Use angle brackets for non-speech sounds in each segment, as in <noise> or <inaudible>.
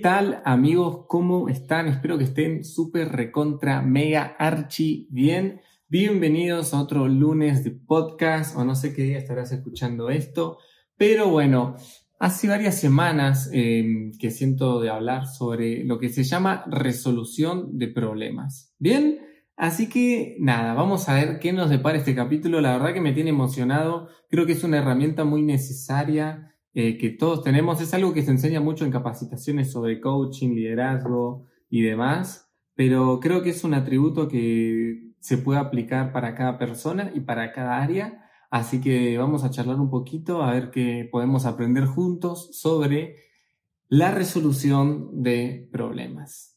tal amigos? ¿Cómo están? Espero que estén súper recontra, mega, archi bien. Bienvenidos a otro lunes de podcast o no sé qué día estarás escuchando esto. Pero bueno, hace varias semanas em, que siento de hablar sobre lo que se llama resolución de problemas. ¿Bien? Así que nada, vamos a ver qué nos depara este capítulo. La verdad que me tiene emocionado. Creo que es una herramienta muy necesaria eh, que todos tenemos. Es algo que se enseña mucho en capacitaciones sobre coaching, liderazgo y demás, pero creo que es un atributo que se puede aplicar para cada persona y para cada área. Así que vamos a charlar un poquito a ver qué podemos aprender juntos sobre la resolución de problemas.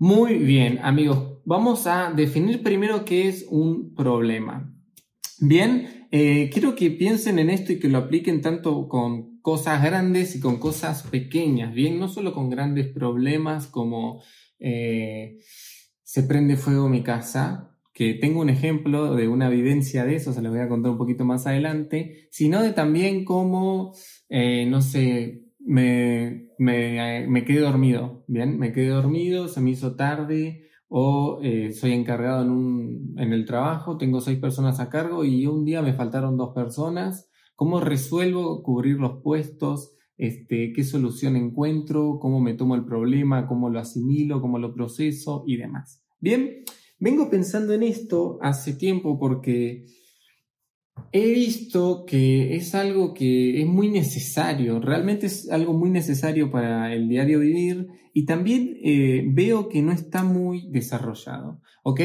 Muy bien, amigos. Vamos a definir primero qué es un problema. Bien, eh, quiero que piensen en esto y que lo apliquen tanto con cosas grandes y con cosas pequeñas. Bien, no solo con grandes problemas como eh, se prende fuego mi casa, que tengo un ejemplo de una vivencia de eso, se lo voy a contar un poquito más adelante, sino de también cómo, eh, no sé, me, me, me, quedé dormido, ¿bien? Me quedé dormido, se me hizo tarde o eh, soy encargado en, un, en el trabajo, tengo seis personas a cargo y un día me faltaron dos personas. ¿Cómo resuelvo cubrir los puestos? Este, ¿Qué solución encuentro? ¿Cómo me tomo el problema? ¿Cómo lo asimilo? ¿Cómo lo proceso? Y demás. Bien, vengo pensando en esto hace tiempo porque He visto que es algo que es muy necesario, realmente es algo muy necesario para el diario vivir y también eh, veo que no está muy desarrollado, ¿ok?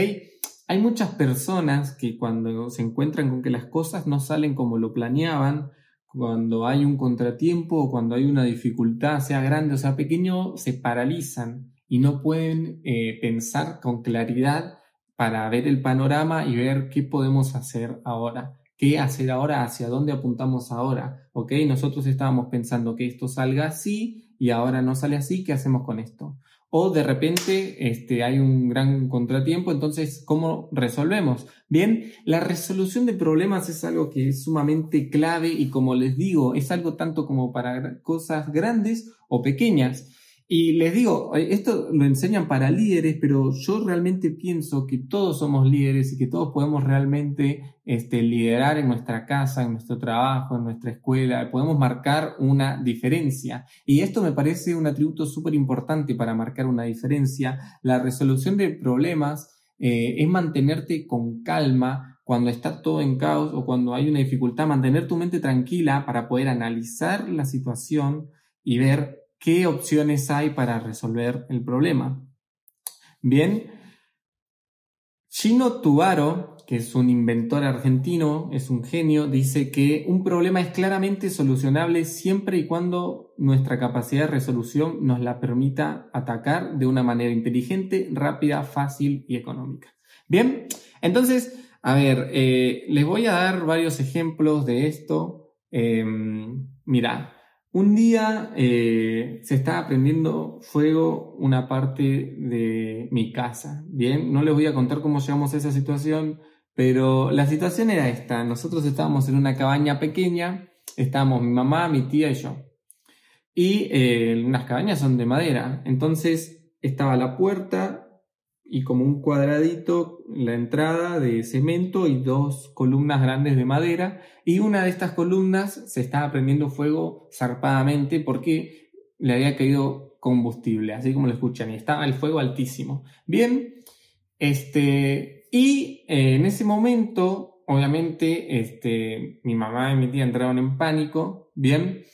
Hay muchas personas que cuando se encuentran con que las cosas no salen como lo planeaban, cuando hay un contratiempo o cuando hay una dificultad, sea grande o sea pequeño, se paralizan y no pueden eh, pensar con claridad para ver el panorama y ver qué podemos hacer ahora qué hacer ahora, hacia dónde apuntamos ahora, ¿ok? Nosotros estábamos pensando que esto salga así y ahora no sale así, ¿qué hacemos con esto? O de repente este, hay un gran contratiempo, entonces, ¿cómo resolvemos? Bien, la resolución de problemas es algo que es sumamente clave y como les digo, es algo tanto como para cosas grandes o pequeñas. Y les digo, eh, esto lo enseñan para líderes, pero yo realmente pienso que todos somos líderes y que todos podemos realmente este, liderar en nuestra casa, en nuestro trabajo, en nuestra escuela, podemos marcar una diferencia. Y esto me parece un atributo súper importante para marcar una diferencia. La resolución de problemas eh, es mantenerte con calma cuando está todo en caos o cuando hay una dificultad, mantener tu mente tranquila para poder analizar la situación y ver qué opciones hay para resolver el problema. Bien, Gino Tubaro, que es un inventor argentino, es un genio, dice que un problema es claramente solucionable siempre y cuando nuestra capacidad de resolución nos la permita atacar de una manera inteligente, rápida, fácil y económica. Bien, entonces, a ver, eh, les voy a dar varios ejemplos de esto. Em, mira, un día eh, se estaba prendiendo fuego una parte de mi casa. Bien, no les voy a contar cómo llegamos a esa situación, pero la situación era esta. Nosotros estábamos en una cabaña pequeña, estábamos mi mamá, mi tía y yo. Y eh, unas cabañas son de madera. Entonces estaba la puerta y como un cuadradito la entrada de cemento y dos columnas grandes de madera y una de estas columnas se estaba prendiendo fuego zarpadamente porque le había caído combustible, así como lo escuchan, y estaba el fuego altísimo. Bien, este, y eh, en ese momento, obviamente, este, mi mamá y mi tía entraron en pánico, bien,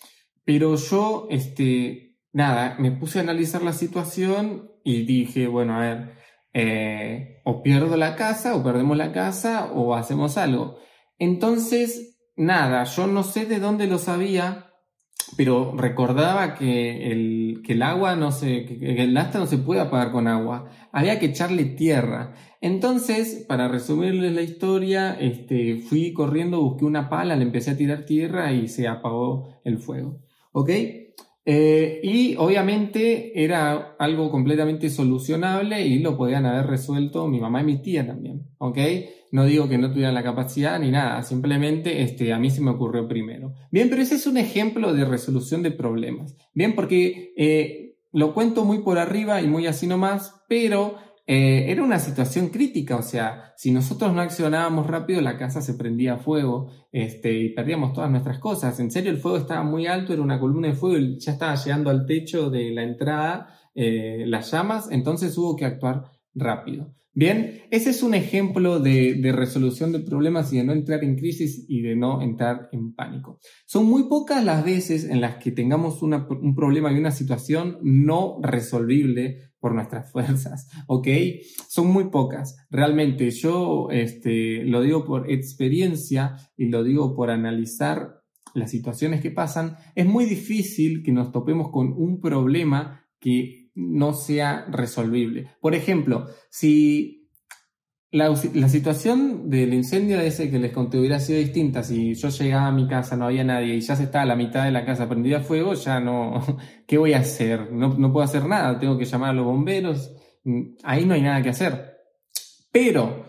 pero yo, este, nada, me puse a analizar la situación y dije, bueno, a ver, eh, o pierdo la casa, o perdemos la casa, o hacemos algo. Entonces, nada, yo no sé de dónde lo sabía, pero recordaba que el, que el agua no se, que el asta no se puede apagar con agua, había que echarle tierra. Entonces, para resumirles la historia, este, fui corriendo, busqué una pala, le empecé a tirar tierra y se apagó el fuego. ¿Ok? Eh, y obviamente era algo completamente solucionable y lo podían haber resuelto mi mamá y mi tía también, ¿ok? no digo que no tuvieran la capacidad ni nada, simplemente este, a mí se me ocurrió primero. Bien, pero ese es un ejemplo de resolución de problemas. Bien, porque eh, lo cuento muy por arriba y muy así nomás, pero eh, era una situación crítica, o sea, si nosotros no accionábamos rápido, la casa se prendía fuego este, y perdíamos todas nuestras cosas. En serio, el fuego estaba muy alto, era una columna de fuego y ya estaba llegando al techo de la entrada eh, las llamas, entonces hubo que actuar rápido. Bien, ese es un ejemplo de, resolución de problemas y de no entrar en crisis y de no entrar en pánico. Son muy pocas las veces en las que tengamos un problema y una situación no resolvible por nuestras <laughs> fuerzas, ¿ok? Son muy pocas. Realmente yo este, lo digo por experiencia y lo digo por analizar las situaciones que pasan. Es muy difícil que nos topemos con un problema que no sea resolvible. Por ejemplo, si la, situación del incendio ese que les conté hubiera sido distinta, si yo llegaba a mi casa, no había nadie y ya se está a la mitad de la casa prendida a fuego, ya no, <laughs> ¿qué voy a hacer? No, no puedo hacer nada, tengo que llamar a los bomberos, ahí no hay nada que hacer. Pero,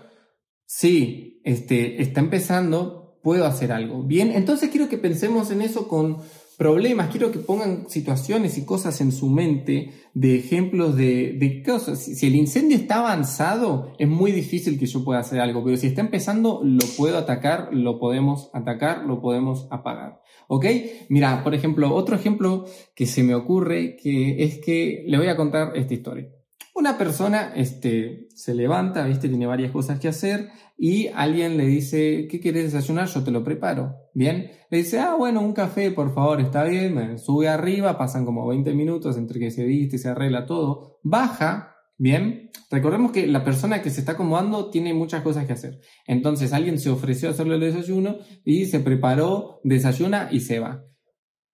si este, está empezando, puedo hacer algo. Bien, entonces quiero que pensemos en eso con problemas, quiero que pongan situaciones y cosas en su mente de ejemplos de, de cosas. Si el incendio está avanzado, es muy difícil que yo pueda hacer algo, pero si está empezando, lo puedo atacar, lo podemos atacar, lo podemos apagar. ¿Ok? Mira, por ejemplo, otro ejemplo que se me ocurre que es que le voy a contar esta historia. Una persona este, se levanta, ¿viste? tiene varias cosas que hacer y alguien le dice, ¿qué quieres desayunar? Yo te lo preparo. Bien, le dice, ah, bueno, un café, por favor, está bien. Sube arriba, pasan como 20 minutos entre que se viste, se arregla todo. Baja, bien. Recordemos que la persona que se está acomodando tiene muchas cosas que hacer. Entonces alguien se ofreció a hacerle el desayuno y se preparó, desayuna y se va.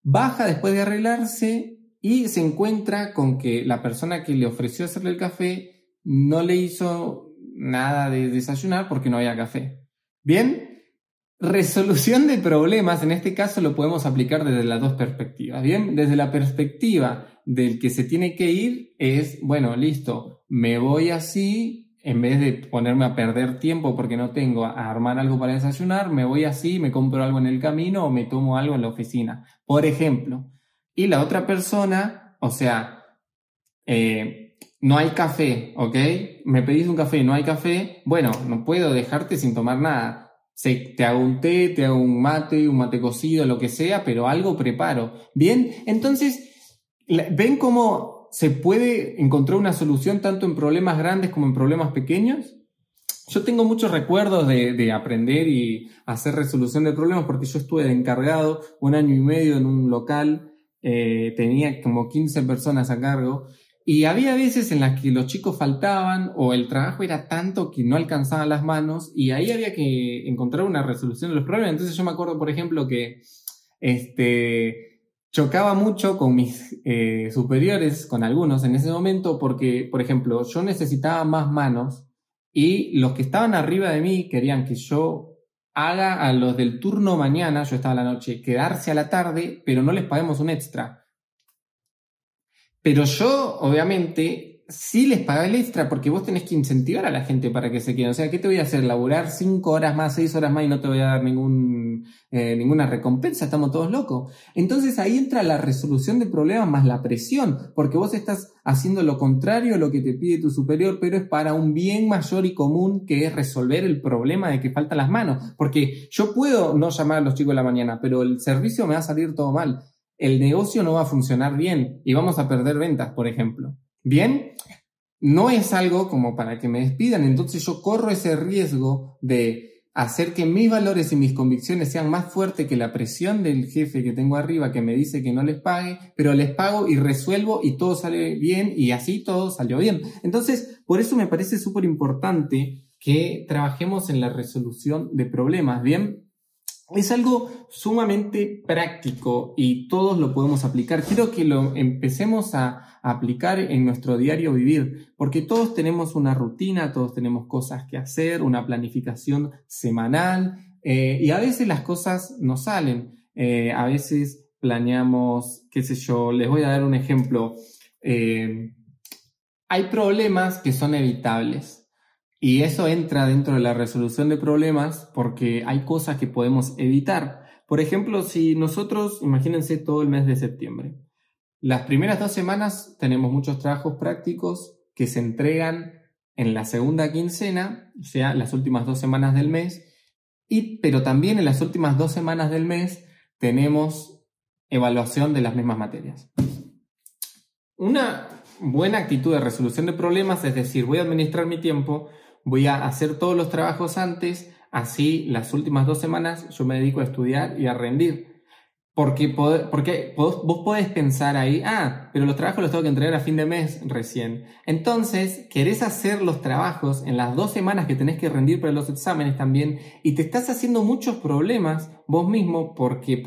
Baja después de arreglarse y se encuentra con que la persona que le ofreció hacerle el café no le hizo nada de desayunar porque no había café. Bien, resolución de problemas, en este caso lo podemos aplicar desde las dos perspectivas. Bien, desde la perspectiva del que se tiene que ir es, bueno, listo, me voy así, en vez de ponerme a perder tiempo porque no tengo a armar algo para desayunar, me voy así, me compro algo en el camino o me tomo algo en la oficina. Por ejemplo, y la otra persona, o sea, eh, no hay café, ¿ok? Me pedís un café, no hay café, bueno, no puedo dejarte sin tomar nada. te hago un té, te hago un mate, un mate cocido, lo que sea, pero algo preparo. Bien, entonces, ¿ven cómo se puede encontrar una solución tanto en problemas grandes como en problemas pequeños? Yo tengo muchos recuerdos de, de, aprender y hacer resolución de problemas porque yo estuve encargado un año y medio en un local eh, tenía como 15 personas a cargo y había veces en las que los chicos faltaban o el trabajo era tanto que no alcanzaban las manos y ahí había que encontrar una resolución de los problemas. Entonces yo me acuerdo, por ejemplo, que este, chocaba mucho con mis eh, superiores, con algunos en ese momento, porque, por ejemplo, yo necesitaba más manos y los que estaban arriba de mí querían que yo haga a los del turno mañana, yo estaba a la noche, quedarse a la tarde, pero no les paguemos un extra. Pero yo, obviamente, sí les pago el extra porque vos tenés que incentivar a la gente para que se queden. O sea, ¿qué te voy a hacer? ¿Laburar cinco horas más, seis horas más y no te voy a dar ningún, eh, ninguna recompensa? Estamos todos locos. Entonces ahí entra la resolución de problemas más la presión, porque vos estás haciendo lo contrario a lo que te pide tu superior, pero es para un bien mayor y común que es resolver el problema de que faltan las manos. Porque yo puedo no llamar a los chicos de la mañana, pero el servicio me va a salir todo mal. El negocio no va a funcionar bien y vamos a perder ventas, por ejemplo. Bien, no es algo como para que me despidan, entonces yo corro ese riesgo de hacer que mis valores y mis convicciones sean más fuertes que la presión del jefe que tengo arriba que me dice que no les pague, pero les pago y resuelvo y todo sale bien y así todo salió bien. Entonces, por eso me parece súper importante que trabajemos en la resolución de problemas, ¿bien? Es algo sumamente práctico y todos lo podemos aplicar. Quiero que lo empecemos a, aplicar en nuestro diario vivir, porque todos tenemos una rutina, todos tenemos cosas que hacer, una planificación semanal eh, y a veces las cosas no salen. Eh, a veces planeamos, qué sé yo, les voy a dar un ejemplo. Eh, hay problemas que son evitables Y eso entra dentro de la resolución de problemas porque hay cosas que podemos evitar. Por ejemplo, si nosotros, imagínense todo el mes de septiembre, las primeras dos semanas tenemos muchos trabajos prácticos que se entregan en la segunda quincena, o sea, las últimas dos semanas del mes, y, pero también en las últimas dos semanas del mes tenemos evaluación de las mismas materias. Una buena actitud de resolución de problemas es decir, voy a administrar mi tiempo, voy a hacer todos los trabajos antes, así las últimas dos semanas yo me dedico a estudiar y a rendir. Porque, porque vos, vos podés pensar ahí, ah, pero los trabajos los tengo que entregar a fin de mes recién. Entonces, querés hacer los trabajos en las dos semanas que tenés que rendir para los exámenes también y te estás haciendo muchos problemas vos mismo porque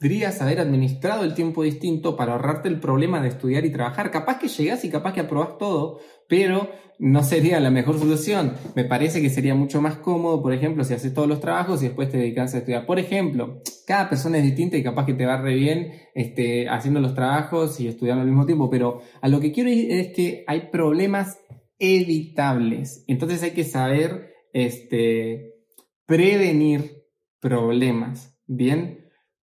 podrías haber administrado el tiempo distinto para ahorrarte el problema de estudiar y trabajar. Capaz que llegás y capaz que aprobás todo, pero no sería la mejor solución. Me parece que sería mucho más cómodo, por ejemplo, si haces todos los trabajos y después te dedicas a estudiar. Por ejemplo, cada persona es distinta y capaz que te va re bien este, haciendo los trabajos y estudiando al mismo tiempo, pero a lo que quiero es que hay problemas evitables. Entonces hay que saber este, prevenir problemas. Bien,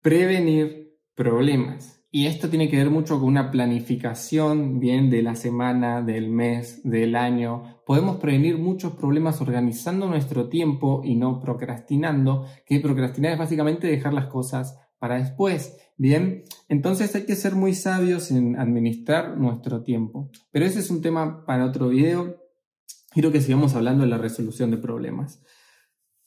prevenir problemas. Y esto tiene que ver mucho con una planificación, bien, de la semana, del mes, del año. Podemos prevenir muchos problemas organizando nuestro tiempo y no procrastinando, que procrastinar es básicamente dejar las cosas para después. Bien, entonces hay que ser muy sabios en administrar nuestro tiempo. Pero ese es un tema para otro video. Quiero que sigamos hablando de la resolución de problemas.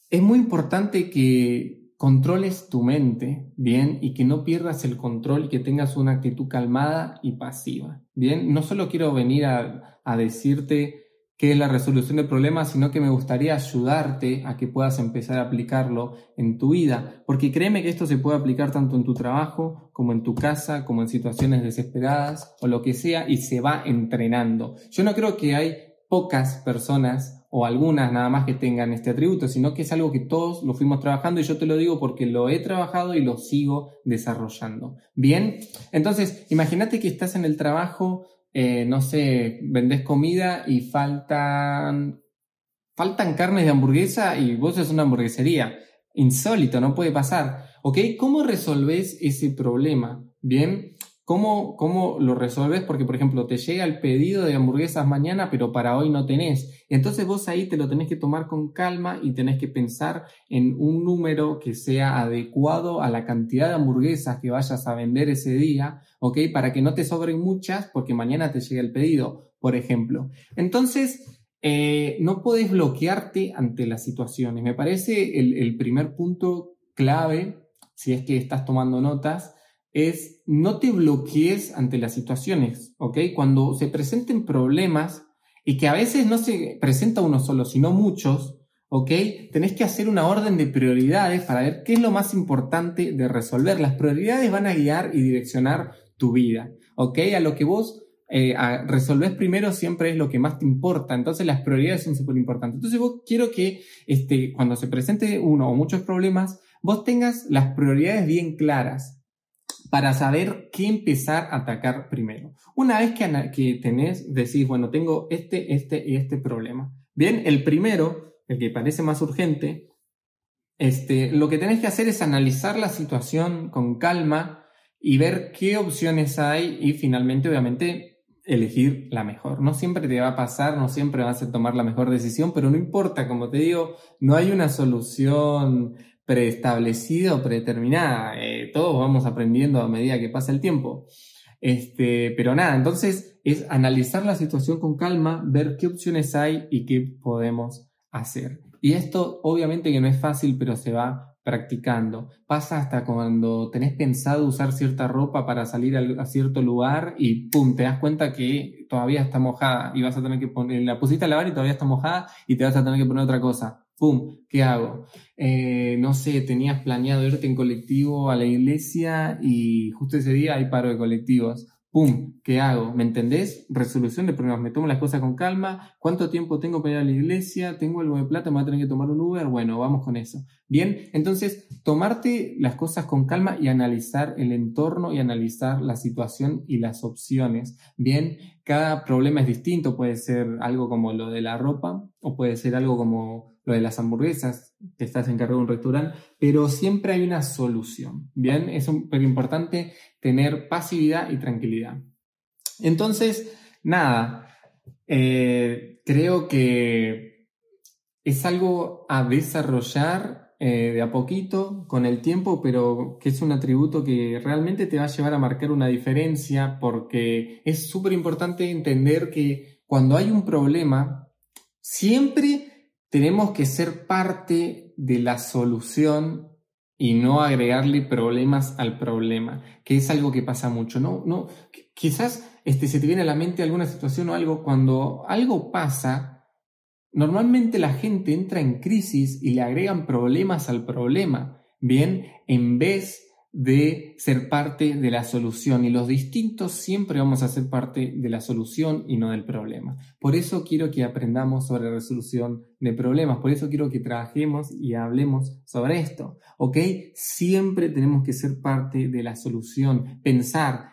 Es muy importante que controles tu mente, ¿bien? Y que no pierdas el control y que tengas una actitud calmada y pasiva, ¿bien? No solo quiero venir a, a decirte qué es la resolución de problemas, sino que me gustaría ayudarte a que puedas empezar a aplicarlo en tu vida, porque créeme que esto se puede aplicar tanto en tu trabajo como en tu casa, como en situaciones desesperadas o lo que sea, y se va entrenando. Yo no creo que hay pocas personas o algunas nada más que tengan este atributo, sino que es algo que todos lo fuimos trabajando y yo te lo digo porque lo he trabajado y lo sigo desarrollando. Bien, entonces imagínate que estás en el trabajo, eh, no sé, vendes comida y faltan, faltan carnes de hamburguesa y vos es una hamburguesería. Insólito, no puede pasar. ¿Ok? ¿Cómo resolves ese problema? Bien, ¿Cómo, ¿Cómo lo resolves? Porque, por ejemplo, te llega el pedido de hamburguesas mañana, pero para hoy no tenés. Entonces vos ahí te lo tenés que tomar con calma y tenés que pensar en un número que sea adecuado a la cantidad de hamburguesas que vayas a vender ese día, ¿ok? Para que no te sobren muchas porque mañana te llega el pedido, por ejemplo. Entonces, eh, no podés bloquearte ante las situaciones. Me parece el, el primer punto clave, si es que estás tomando notas, es no te bloquees ante las situaciones, ¿ok? Cuando se presenten problemas y que a veces no se presenta uno solo, sino muchos, ¿ok? Tenés que hacer una orden de prioridades para ver qué es lo más importante de resolver. Las prioridades van a guiar y direccionar tu vida, ¿ok? A lo que vos eh, resolvés primero siempre es lo que más te importa. Entonces las prioridades son súper importantes. Entonces vos quiero que este, cuando se presente uno o muchos problemas, vos tengas las prioridades bien claras para saber qué empezar a atacar primero. Una vez que, que tenés, decís, bueno, tengo este, este y este problema. Bien, el primero, el que parece más urgente, este, lo que tenés que hacer es analizar la situación con calma y ver qué opciones hay y finalmente, obviamente, elegir la mejor. No siempre te va a pasar, no siempre vas a tomar la mejor decisión, pero no importa, como te digo, no hay una solución preestablecida o predeterminada. Eh, todos vamos aprendiendo a medida que pasa el tiempo. Este, pero nada, entonces es analizar la situación con calma, ver qué opciones hay y qué podemos hacer. Y esto obviamente que no es fácil, pero se va practicando. Pasa hasta cuando tenés pensado usar cierta ropa para salir a, cierto lugar y pum, te das cuenta que todavía está mojada y vas a tener que poner, la pusiste a lavar y todavía está mojada y te vas a tener que poner otra cosa. ¡Pum! ¿Qué hago? Eh, no sé, tenías planeado irte en colectivo a la iglesia y justo ese día hay paro de colectivos. ¡Pum! ¿Qué hago? ¿Me entendés? Resolución de problemas. Me tomo las cosas con calma. ¿Cuánto tiempo tengo para ir a la iglesia? ¿Tengo algo de plata? ¿Me voy a tener que tomar un Uber? Bueno, vamos con eso. Bien, entonces, tomarte las cosas con calma y analizar el entorno y analizar la situación y las opciones. Bien, cada problema es distinto, puede ser algo como lo de la ropa o puede ser algo como lo de las hamburguesas, que estás encargado de un restaurante, pero siempre hay una solución, ¿bien? Es súper importante tener pasividad y tranquilidad. Entonces, nada, eh, creo que es algo a desarrollar eh, de a poquito, con el tiempo, pero que es un atributo que realmente te va a llevar a marcar una diferencia porque es súper importante entender que cuando hay un problema, siempre tenemos que ser parte de la solución y no agregarle problemas al problema, que es algo que pasa mucho. No, no, quizás este, se te viene a la mente alguna situación o algo, cuando algo pasa, Normalmente la gente entra en crisis y le agregan problemas al problema, bien, en vez de ser parte de la solución. Y los distintos siempre vamos a ser parte de la solución y no del problema. Por eso quiero que aprendamos sobre la de problemas, por eso quiero que trabajemos y hablemos sobre esto, ¿ok? Siempre tenemos que ser parte de la solución, pensar,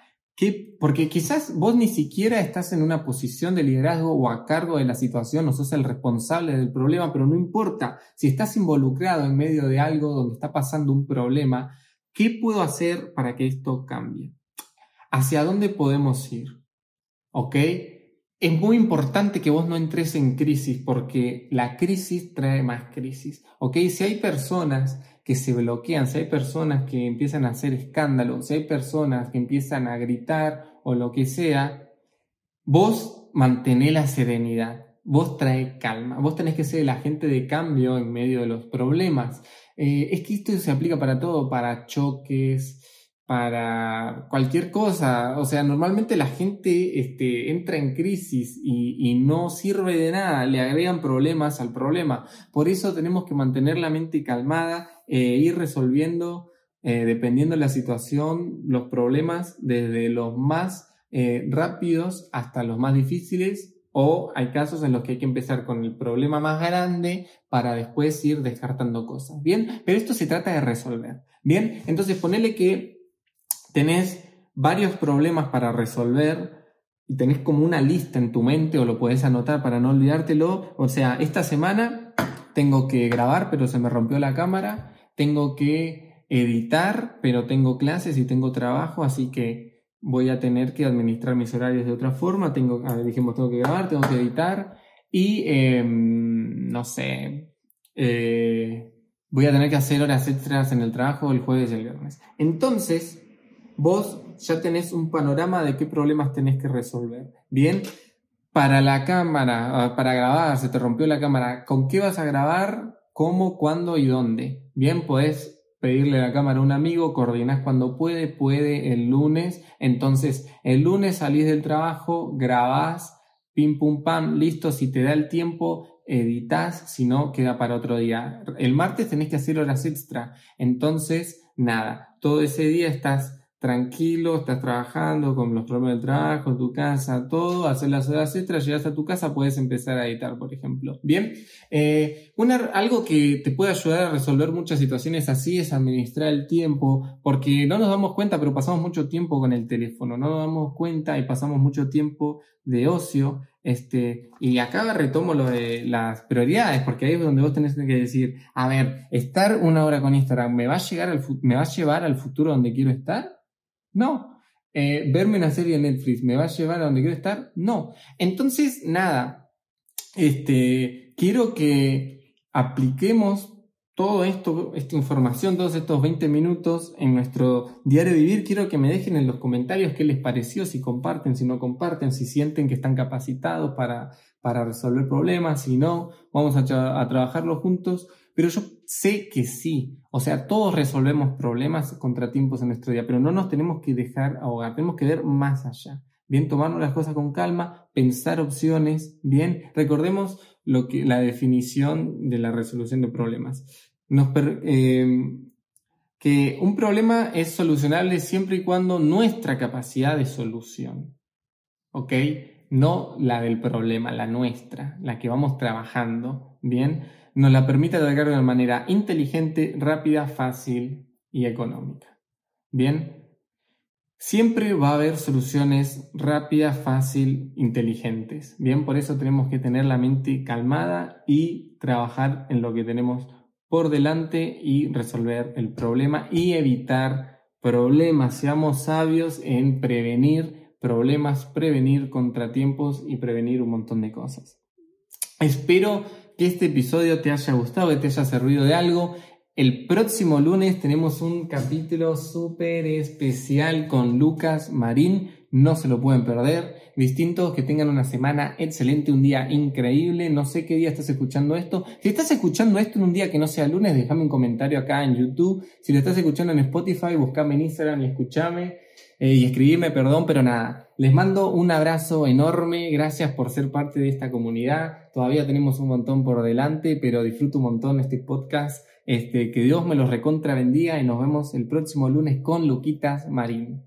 porque quizás vos ni siquiera estás en una posición de liderazgo o a cargo de la situación, no sos el responsable del problema, pero no importa. Si estás involucrado en medio de algo donde está pasando un problema, ¿qué puedo hacer para que esto cambie? ¿Hacia dónde podemos ir? ¿Ok? Es muy importante que vos no entres en crisis porque la crisis trae más crisis. ¿Ok? Si hay personas que se bloquean, si hay personas que empiezan a hacer escándalo, si hay personas que empiezan a gritar o lo que sea, vos mantené la serenidad, vos trae calma, vos tenés que ser el agente de cambio en medio de los problemas. Eh, es que esto se aplica para todo, para choques, para cualquier cosa. O sea, normalmente la gente este, entra en crisis y, no sirve de nada, le agregan problemas al problema. Por eso tenemos que mantener la mente calmada e ir resolviendo, eh, dependiendo de la situación, los problemas desde los más eh, rápidos hasta los más difíciles. O hay casos en los que hay que empezar con el problema más grande para después ir descartando cosas. Bien, pero esto se trata de resolver. Bien, entonces ponele que tenés varios problemas para resolver y tenés como una lista en tu mente o lo puedes anotar para no olvidártelo. O sea, esta semana tengo que grabar pero se me rompió la cámara, tengo que editar pero tengo clases y tengo trabajo, así que voy a tener que administrar mis horarios de otra forma. Tengo, dijimos, tengo que grabar, tengo que editar y em, no sé. Eh, voy a tener que hacer horas extras en el trabajo el jueves y el viernes. Entonces, vos ya tenés un panorama de qué problemas tenés que resolver. Bien, para la cámara, ah, para grabar, se te rompió la cámara, ¿con qué vas a grabar? ¿Cómo, cuándo y dónde? Bien, podés pedirle la cámara a un amigo, coordinás cuando puede, puede el lunes, entonces el lunes salís del trabajo, grabás, pim pum pam, listo, si te da el tiempo, editas, si no, queda para otro día. El martes tenés que hacer horas extra, entonces, nada, todo ese día estás tranquilo, estás trabajando con los problemas del trabajo, tu casa, todo, hacer las horas extras, llegas a tu casa, puedes empezar a editar, por ejemplo. Bien, eh, algo que te puede ayudar a resolver muchas situaciones así es administrar el tiempo, porque no nos damos cuenta, pero pasamos mucho tiempo con el teléfono, no nos damos cuenta y pasamos mucho tiempo de ocio. Este, y acá retomo lo de las prioridades, porque ahí es donde vos tenés que decir, a ver, estar una hora con Instagram, ¿me va a, llegar al, me va a llevar al futuro donde quiero estar? No. Eh, ¿Verme una serie de Netflix me va a llevar a donde quiero estar? No. Entonces, nada. Este, quiero que apliquemos todo esto, esta información, todos estos 20 minutos en nuestro diario vivir. Quiero que me dejen en los comentarios qué les pareció, si comparten, si no comparten, si sienten que están capacitados para, para resolver problemas, si no, vamos a, a trabajarlo juntos. Pero yo sé que sí. O sea, todos resolvemos problemas, contratiempos en nuestro día, pero no nos tenemos que dejar ahogar, tenemos que ver más allá. Bien, tomarnos las cosas con calma, pensar opciones, bien, recordemos lo que, la definición de la resolución de problemas. Nos eh, que un problema es solucionable siempre y cuando nuestra capacidad de solución, ¿ok? No la del problema, la nuestra, la que vamos trabajando, ¿bien? Nos la permite atacar de una manera inteligente, rápida, fácil y económica. Bien, Siempre va a haber soluciones rápidas, fácil, inteligentes. Bien, por eso tenemos que tener la mente calmada y trabajar en lo que tenemos por delante y resolver el problema y evitar problemas. Seamos sabios en prevenir problemas, prevenir contratiempos y prevenir un montón de cosas. Espero que este episodio te haya gustado, que te haya servido de algo. El próximo lunes tenemos un capítulo súper especial con Lucas Marín, no se lo pueden perder. Distintos, que tengan una semana excelente, un día increíble. No sé qué día estás escuchando esto. Si estás escuchando esto en un día que no sea lunes, déjame un comentario acá en YouTube. Si lo estás escuchando en Spotify, buscame en Instagram y escúchame. Eh, y escribirme, perdón, pero nada. Les mando un abrazo enorme. Gracias por ser parte de esta comunidad. Todavía tenemos un montón por delante, pero disfruto un montón este podcast. Este, que Dios me los recontra bendiga y nos vemos el próximo lunes con Luquitas Marín.